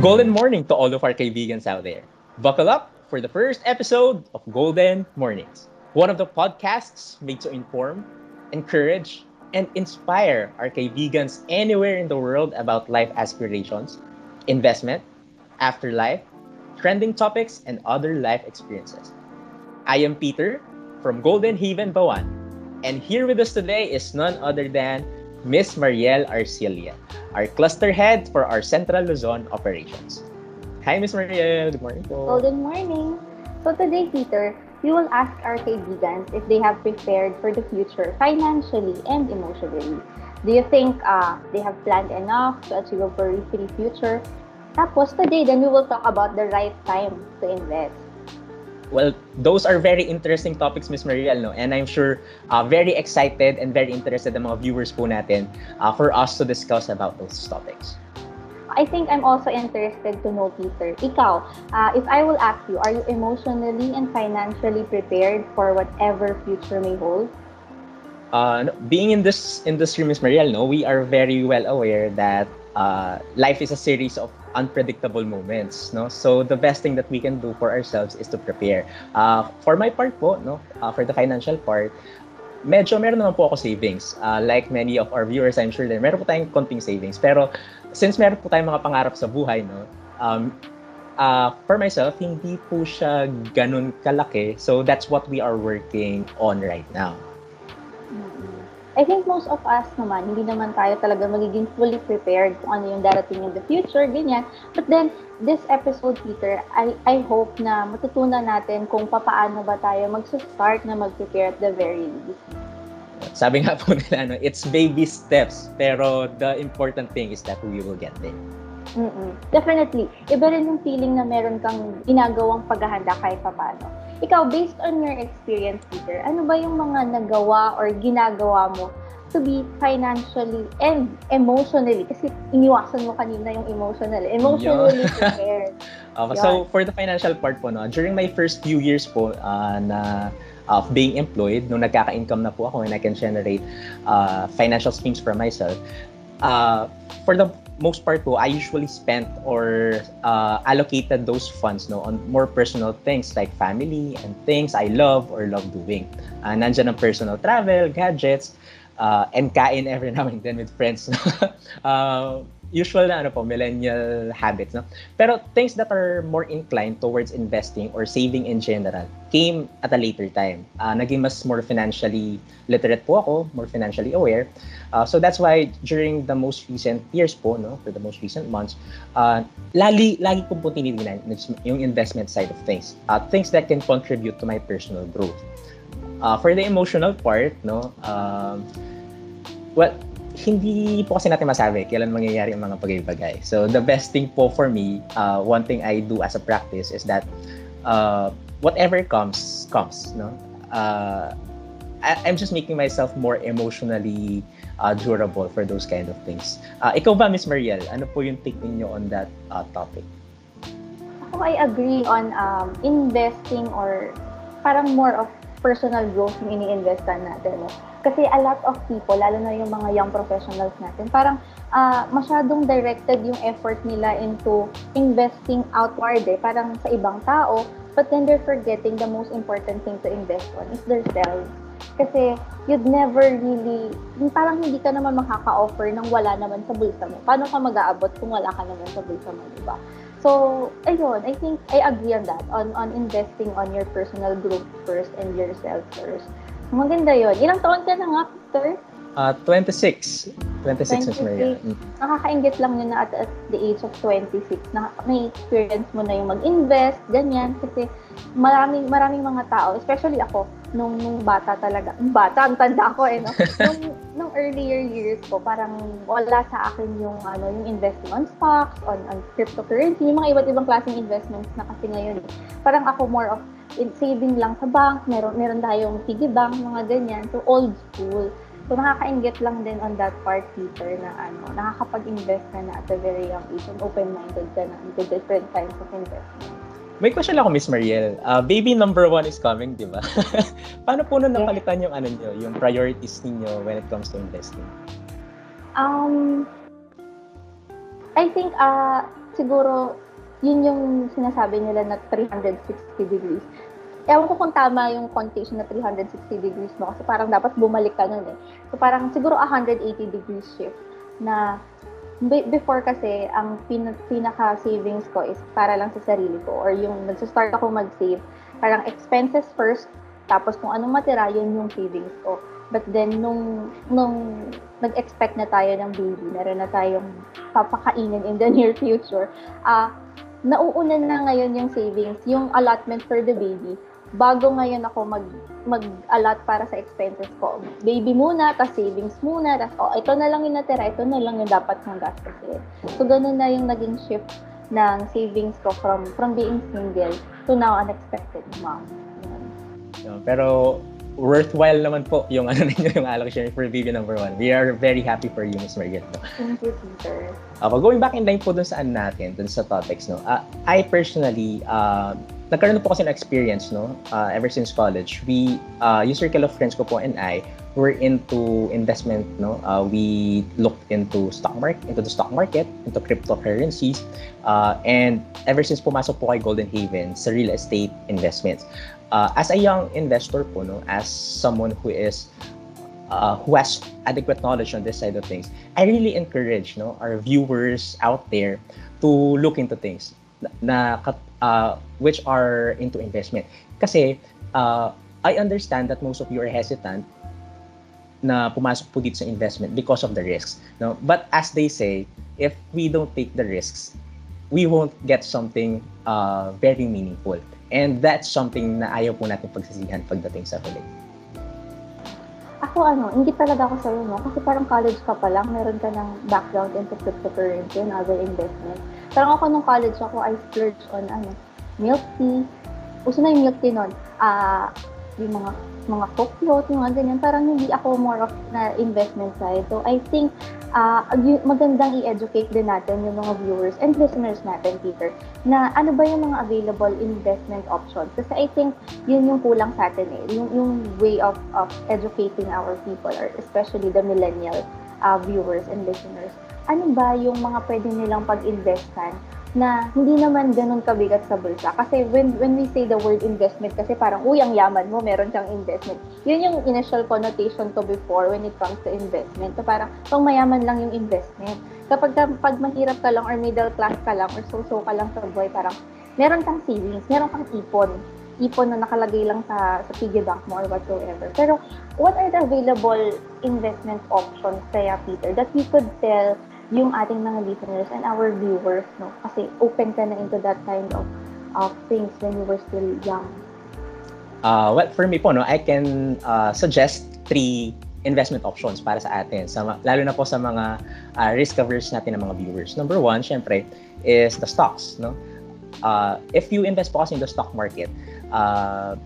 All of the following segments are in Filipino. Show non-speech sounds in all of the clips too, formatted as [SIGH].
Mm-hmm. Golden morning to all of our kaibigan out there. Buckle up for the first episode of Golden Mornings, one of the podcasts made to inform, encourage, and inspire our kaibigans anywhere in the world about life aspirations, investment, afterlife, trending topics, and other life experiences. I am Peter from Golden Haven Bawan, and here with us today is none other than Miss Marielle Arcilia, our cluster head for our Central Luzon operations. Hi, Miss Marielle. Good morning po. So, good morning. So, today, Peter, we will ask our kaibigans if they have prepared for the future financially and emotionally. Do you think uh, they have planned enough to achieve a worry-free future? Tapos, today, then we will talk about the right time to invest. Well, those are very interesting topics, Miss Mariel, no? And I'm sure uh, very excited and very interested ang mga viewers po natin uh, for us to discuss about those topics. I think I'm also interested to know, Peter. Ikaw, uh, if I will ask you, are you emotionally and financially prepared for whatever future may hold? Uh, being in this industry, Miss Mariel, no, we are very well aware that uh, life is a series of unpredictable moments no? So the best thing that we can do for ourselves is to prepare. Uh, for my part po no? Uh, for the financial part medyo meron naman po ako savings. Uh, like many of our viewers I'm sure din meron po tayong konting savings. Pero since meron po tayong mga pangarap sa buhay no? Um, uh, for myself hindi po siya ganun kalaki. So that's what we are working on right now I think most of us naman, hindi naman tayo talaga magiging fully prepared kung ano yung darating in the future, ganyan. But then, this episode, Peter, I, I hope na matutunan natin kung papaano ba tayo mag-start na mag-prepare at the very least. Sabi nga po nila, no, it's baby steps, pero the important thing is that we will get there. Mm-mm. Definitely. Iba rin yung feeling na meron kang ginagawang paghahanda kahit paano. Ikaw, based on your experience, Peter, ano ba yung mga nagawa or ginagawa mo to be financially and emotionally, kasi iniwasan mo kanina yung emotional, emotionally yeah. [LAUGHS] prepared. okay, so, for the financial part po, no, during my first few years po uh, na of being employed, nung nagkaka-income na po ako and I can generate uh, financial streams for myself, uh, for the most part po, I usually spent or uh, allocated those funds no on more personal things like family and things I love or love doing. Uh, nandyan ang personal travel, gadgets, uh, and kain every [LAUGHS] now and then with friends. uh, [LAUGHS] usual na ano po, millennial habits. No? Pero things that are more inclined towards investing or saving in general came at a later time. Uh, naging mas more financially literate po ako, more financially aware. Uh, so that's why during the most recent years po, no, for the most recent months, uh, lagi, lagi kong po tinitingnan yung investment side of things. Uh, things that can contribute to my personal growth. Uh, for the emotional part, no, um, well, hindi po kasi natin masabi kailan mangyayari ang mga bagay-bagay. So the best thing po for me, uh, one thing I do as a practice is that uh, whatever comes, comes. No? Uh, I, I'm just making myself more emotionally uh, durable for those kind of things. Uh, ikaw ba, Miss Mariel, ano po yung take ninyo on that uh, topic? Ako, I agree on um, investing or parang more of personal growth yung ini-investan natin. No? Kasi a lot of people, lalo na yung mga young professionals natin, parang uh, masyadong directed yung effort nila into investing outward eh, parang sa ibang tao, but then they're forgetting the most important thing to invest on is themselves. Kasi you'd never really, parang hindi ka naman makaka-offer ng wala naman sa bulsa mo. Paano ka mag-aabot kung wala ka naman sa bulsa mo, di ba? So, ayun, I think I agree on that, on, on investing on your personal growth first and yourself first. Maganda yun. Ilang taon ka na nga, Peter? Uh, 26. 26, 26. Ms. Maria. Mm. Nakakaingit lang yun na at, at the age of 26, na may experience mo na yung mag-invest, ganyan. Kasi maraming, maraming mga tao, especially ako, nung, nung bata talaga. Bata, ang tanda ko eh, no? [LAUGHS] nung, nung earlier years ko, parang wala sa akin yung, ano, yung investing on stocks, on, on cryptocurrency, yung mga iba't ibang klaseng investments na kasi ngayon. Eh. Parang ako more of saving lang sa bank, meron, meron tayong piggy bank, mga ganyan. So, old school. So, nakaka-engage lang din on that part, Peter, na ano, nakakapag-invest ka na at a very young age and open-minded ka na into different kinds of investment. May question ako, Miss Mariel. Uh, baby number one is coming, di ba? [LAUGHS] Paano po nun napalitan yung ano nyo, yung priorities niyo when it comes to investing? Um, I think uh, siguro, yun yung sinasabi nila na 360 degrees. Ewan ko kung tama yung connotation na 360 degrees mo kasi parang dapat bumalik ka nun eh. So parang siguro 180 degrees shift na before kasi ang pin- pinaka savings ko is para lang sa sarili ko or yung nagsa-start ako mag-save parang expenses first tapos kung anong matira yun yung savings ko. But then, nung, nung nag-expect na tayo ng baby, meron na tayong papakainin in the [LAUGHS] near future, ah uh, nauuna na ngayon yung savings, yung allotment for the baby, bago ngayon ako mag mag-allot para sa expenses ko. Baby muna, tas savings muna, tas oh, ito na lang yung natira, ito na lang yung dapat kong gastusin. So, ganun na yung naging shift ng savings ko from from being single to now unexpected mom. Pero worthwhile naman po yung ano ninyo, yung allocation for baby number one. We are very happy for you, Ms. Margaret. No? Thank you, Peter. Uh, going back in line po dun sa ano natin, dun sa topics, no? Uh, I personally, uh, nagkaroon po kasi ng experience, no? Uh, ever since college, we, uh, yung circle of friends ko po and I, were into investment, no? Uh, we looked into stock market, into the stock market, into cryptocurrencies, uh, and ever since pumasok po kay Golden Haven sa real estate investments, uh, as a young investor po, no, as someone who is uh, who has adequate knowledge on this side of things, I really encourage no our viewers out there to look into things na uh, which are into investment. Kasi uh, I understand that most of you are hesitant na pumasok po dito sa investment because of the risks. No? But as they say, if we don't take the risks, we won't get something uh, very meaningful. And that's something na ayaw po natin pagsisihan pagdating sa huli. Ako ano, hindi talaga ako sa'yo, no? Kasi parang college ka pa lang, meron ka ng background into cryptocurrency and other investments. Parang ako nung college ako, I splurge on ano, milk tea. Uso na yung milk tea nun. Ah, uh, yung mga mga cookload, yung mga ganyan. Parang hindi ako more of na investment side. So, I think uh, magandang i-educate din natin yung mga viewers and listeners natin, Peter, na ano ba yung mga available investment options. Kasi I think yun yung kulang sa atin eh. Yung, yung way of, of educating our people, or especially the millennial uh, viewers and listeners. Ano ba yung mga pwede nilang pag-investan na hindi naman ganun kabigat sa bulsa. Kasi when when we say the word investment, kasi parang, uy, ang yaman mo, meron siyang investment. Yun yung initial connotation ko before when it comes to investment. So parang, pang mayaman lang yung investment. Kapag pag mahirap ka lang or middle class ka lang or so-so ka lang sa buhay, parang meron kang savings, meron kang ipon ipon na nakalagay lang sa, sa piggy bank mo or whatsoever. Pero, what are the available investment options kaya, Peter, that we could tell yung ating mga listeners and our viewers, no? Kasi open ka na into that kind of of things when you were still young. Uh, well, for me po, no, I can uh, suggest three investment options para sa atin, sa, lalo na po sa mga uh, risk averse natin ng mga viewers. Number one, syempre, is the stocks. No? Uh, if you invest po kasi in the stock market, uh,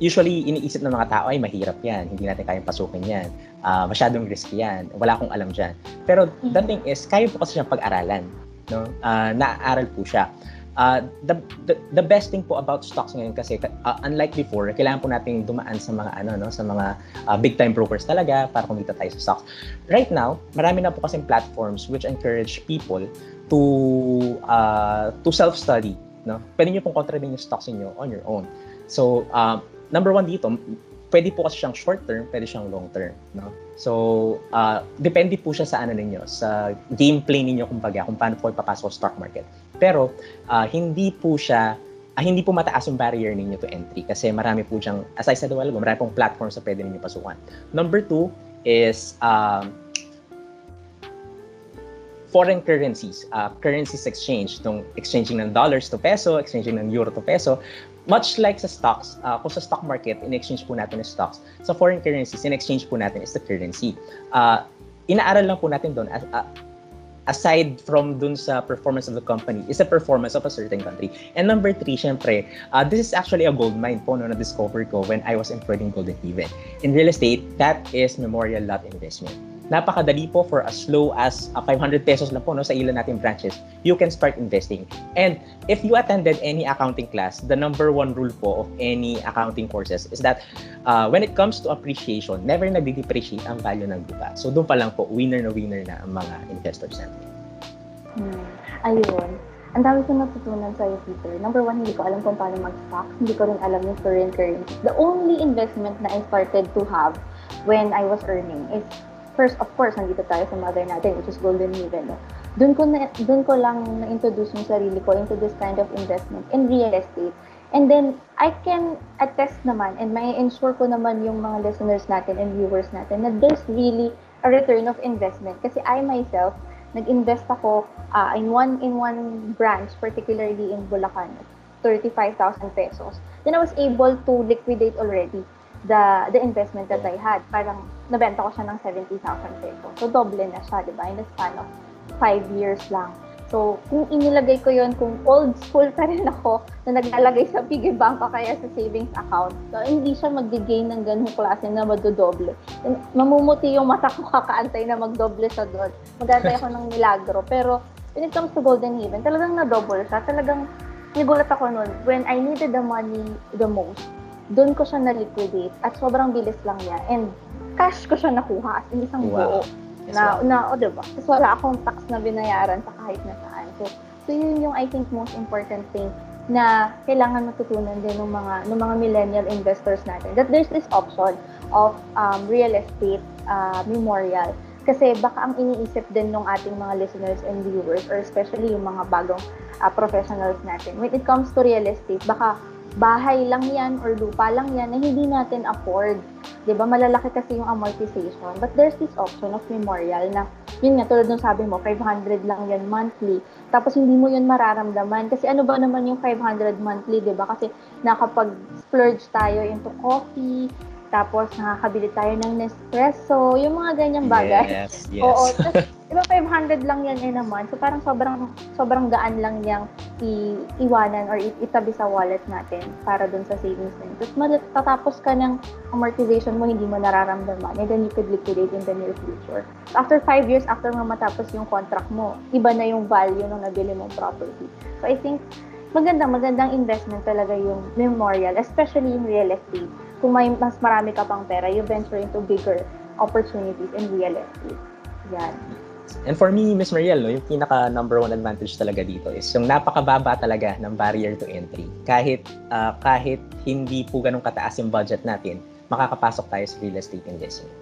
usually iniisip ng mga tao ay mahirap yan, hindi natin kayang pasukin yan uh, masyadong risky yan. Wala akong alam dyan. Pero mm-hmm. the thing is, kaya po kasi siyang pag-aralan. No? Uh, naaaral po siya. Uh, the, the the best thing po about stocks ngayon kasi uh, unlike before kailangan po nating dumaan sa mga ano no sa mga uh, big time brokers talaga para kumita tayo sa stocks right now marami na po kasing platforms which encourage people to uh, to self study no pwede niyo pong kontrahin yung stocks niyo on your own so uh, number one dito pwede po kasi siyang short term, pwede siyang long term, no? So, uh, depende po siya sa ano ninyo, sa gameplay ninyo kumbaga, kung paano po ipapasok sa stock market. Pero uh, hindi po siya uh, hindi po mataas yung barrier ninyo to entry kasi marami po siyang, as I said a while ago, marami pong platforms na pwede ninyo pasukan. Number two is um, foreign currencies, uh, currencies exchange, nung exchanging ng dollars to peso, exchanging ng euro to peso, much like sa stocks, uh, kung sa stock market, in-exchange po natin yung stocks. Sa foreign currencies, in-exchange po natin is the currency. Uh, inaaral lang po natin doon, uh, aside from dun sa performance of the company, is the performance of a certain country. And number three, syempre, uh, this is actually a gold mine po no, na-discover ko when I was employed in Golden Haven. In real estate, that is memorial lot investment napakadali po for as low as uh, 500 pesos lang po no, sa ilan nating branches, you can start investing. And if you attended any accounting class, the number one rule po of any accounting courses is that uh, when it comes to appreciation, never nagde-depreciate ang value ng lupa. So doon pa lang po, winner na winner na ang mga investors natin. Hmm. Ayun. Ang dami kong natutunan sa'yo, Peter. Number one, hindi ko alam kung paano mag-stock. Hindi ko rin alam yung foreign currency. The only investment na I started to have when I was earning is, first, of course, nandito tayo sa mother natin, which is Golden Haven. No? Doon ko, na, doon ko lang na-introduce yung sarili ko into this kind of investment in real estate. And then, I can attest naman and may ensure ko naman yung mga listeners natin and viewers natin na there's really a return of investment. Kasi I myself, nag-invest ako uh, in one in one branch, particularly in Bulacan, 35,000 pesos. Then I was able to liquidate already the the investment that I had. Parang nabenta ko siya ng 70,000 pesos. So double na siya, di ba? In the span of 5 years lang. So, kung inilagay ko yon kung old school pa rin ako na naglalagay sa piggy bank o kaya sa savings account, so, hindi siya mag-gain ng ganung klase na madodoble. Mamumuti yung mata ko [LAUGHS] kakaantay na magdoble sa doon. Magantay ako ng milagro. Pero, when it comes to Golden Haven, talagang na-double siya. Talagang nagulat ako noon when I needed the money the most. Doon ko siya na-liquidate at sobrang bilis lang niya. And cash ko siya nakuha as in isang Wow. buo na, na, o diba? Kasi wala akong tax na binayaran sa kahit na saan. So, so yun yung I think most important thing na kailangan matutunan din ng mga ng mga millennial investors natin that there's this option of um, real estate uh, memorial kasi baka ang iniisip din ng ating mga listeners and viewers or especially yung mga bagong uh, professionals natin when it comes to real estate baka bahay lang yan or lupa lang yan na hindi natin afford. 'Di ba Malalaki kasi yung amortization. But there's this option of memorial na, yun nga, tulad ng sabi mo, 500 lang yan monthly. Tapos hindi mo yun mararamdaman. Kasi ano ba naman yung 500 monthly, 'di ba Kasi nakapag-splurge tayo into coffee, tapos nakakabili tayo ng Nespresso, yung mga ganyang bagay. Yes, yes. [LAUGHS] Oo. Tapos, di ba 500 lang yan eh naman. So parang sobrang sobrang gaan lang niyang i- iwanan or itabi sa wallet natin para dun sa savings na yun. Tapos matatapos ka ng amortization mo, hindi mo nararamdaman. And then you could liquidate in the near future. After 5 years, after nga matapos yung contract mo, iba na yung value ng nabili mong property. So I think magandang magandang investment talaga yung memorial, especially yung real estate. Kung may mas marami ka pang pera, you venture into bigger opportunities in real estate. Yan. And for me, Miss Mariel, no, yung pinaka number one advantage talaga dito is yung napakababa talaga ng barrier to entry. Kahit ah, kahit hindi po ganun kataas yung budget natin, makakapasok tayo sa real estate investment.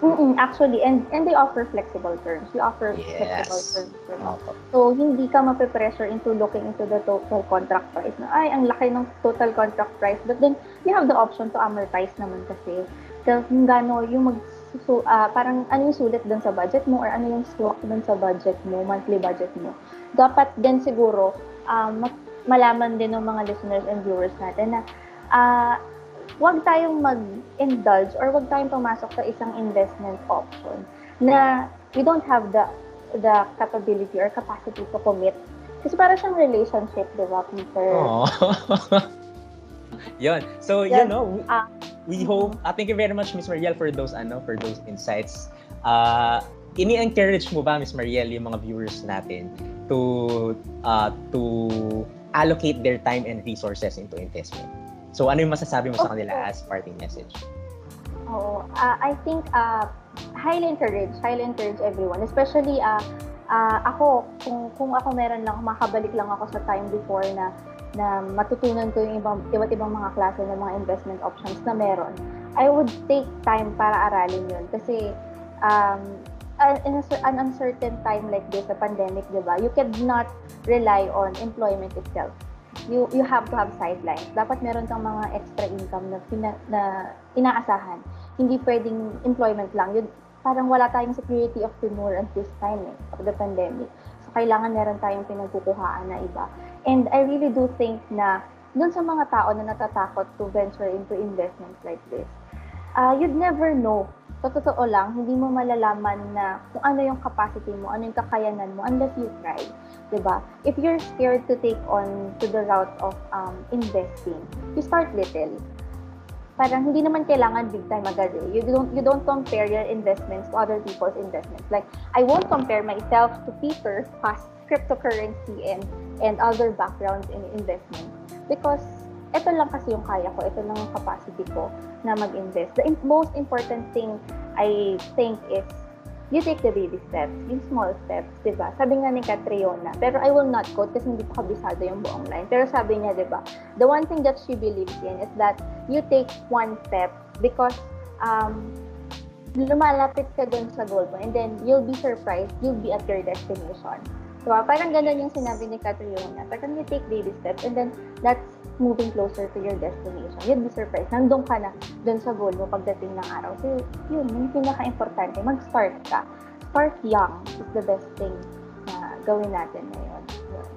Mm-mm, actually, and and they offer flexible terms. You offer Yes. flexible terms. So, hindi ka mape-pressure into looking into the total contract price na, ay, ang laki ng total contract price. But then, you have the option to amortize naman kasi. So, kung gano yung mag, so, ah, parang ano yung sulit dun sa budget mo or ano yung swak dun sa budget mo, monthly budget mo. Dapat din siguro, ma- malaman din ng mga listeners and viewers natin na ah, wag tayong mag-indulge or wag tayong pumasok sa isang investment option na we don't have the the capability or capacity to commit. Kasi para siyang relationship, di ba, Peter? Aww. [LAUGHS] Yun. So, you Yes. know, we, Ah. We hope, uh, thank you very much, Miss Mariel, for those, ano, for those insights. Uh, ini-encourage mo ba, Miss Mariel, yung mga viewers natin to, uh, to allocate their time and resources into investment? So, ano yung masasabi mo sa kanila as parting message? Oo. Ah, I think uh, highly encourage, highly encourage everyone. Especially uh, uh, ako, kung, kung ako meron lang, makabalik lang ako sa time before na na matutunan ko yung ibang, iba't ibang mga klase ng mga investment options na meron. I would take time para aralin yun. Kasi um, in an uncertain time like this, a pandemic, di ba, you cannot rely on employment itself. You you have to have sidelines. Dapat meron kang mga extra income na, pina, na inaasahan. Hindi pwedeng employment lang. Yun, parang wala tayong security of tenure at this time eh, of the pandemic. So, kailangan meron tayong pinagkukuhaan na iba. And I really do think na dun sa mga tao na natatakot to venture into investments like this, uh, you'd never know. Sa totoo lang, hindi mo malalaman na kung ano yung capacity mo, ano yung kakayanan mo unless you try. ba? If you're scared to take on to the route of um, investing, you start little. Parang hindi naman kailangan big time agad eh. You don't you don't compare your investments to other people's investments. Like I won't compare myself to Peter past cryptocurrency and and other backgrounds in investment because ito lang kasi yung kaya ko, ito lang yung capacity ko na mag-invest. The most important thing I think is you take the baby steps, yung small steps, di ba? Sabi nga ni Catriona, pero I will not quote kasi hindi pa kabisado yung buong line. Pero sabi niya, di ba, the one thing that she believes in is that you take one step because um, lumalapit ka dun sa goal mo and then you'll be surprised, you'll be at your destination. Diba? Parang ganun yung sinabi ni Catriona. Parang you take baby steps and then that's moving closer to your destination. You'll be surprised. Nandun ka na dun sa goal mo pagdating ng araw. So, yun, yung pinaka-importante. Mag-start ka. Start young is the best thing na gawin natin ngayon.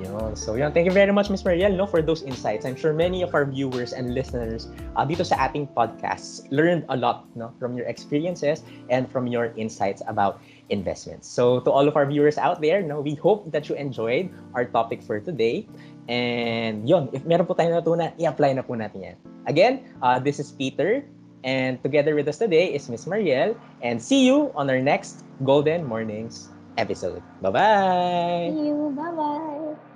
Yun. So yun, thank you very much Ms. Mariel no, for those insights. I'm sure many of our viewers and listeners uh, dito sa ating podcasts learned a lot no, from your experiences and from your insights about investments. So to all of our viewers out there, no, we hope that you enjoyed our topic for today. And yun, if meron po tayong natutunan, i-apply na po natin yan. Again, uh, this is Peter and together with us today is Ms. Mariel and see you on our next Golden Mornings episode. Bye-bye! See you. Bye-bye.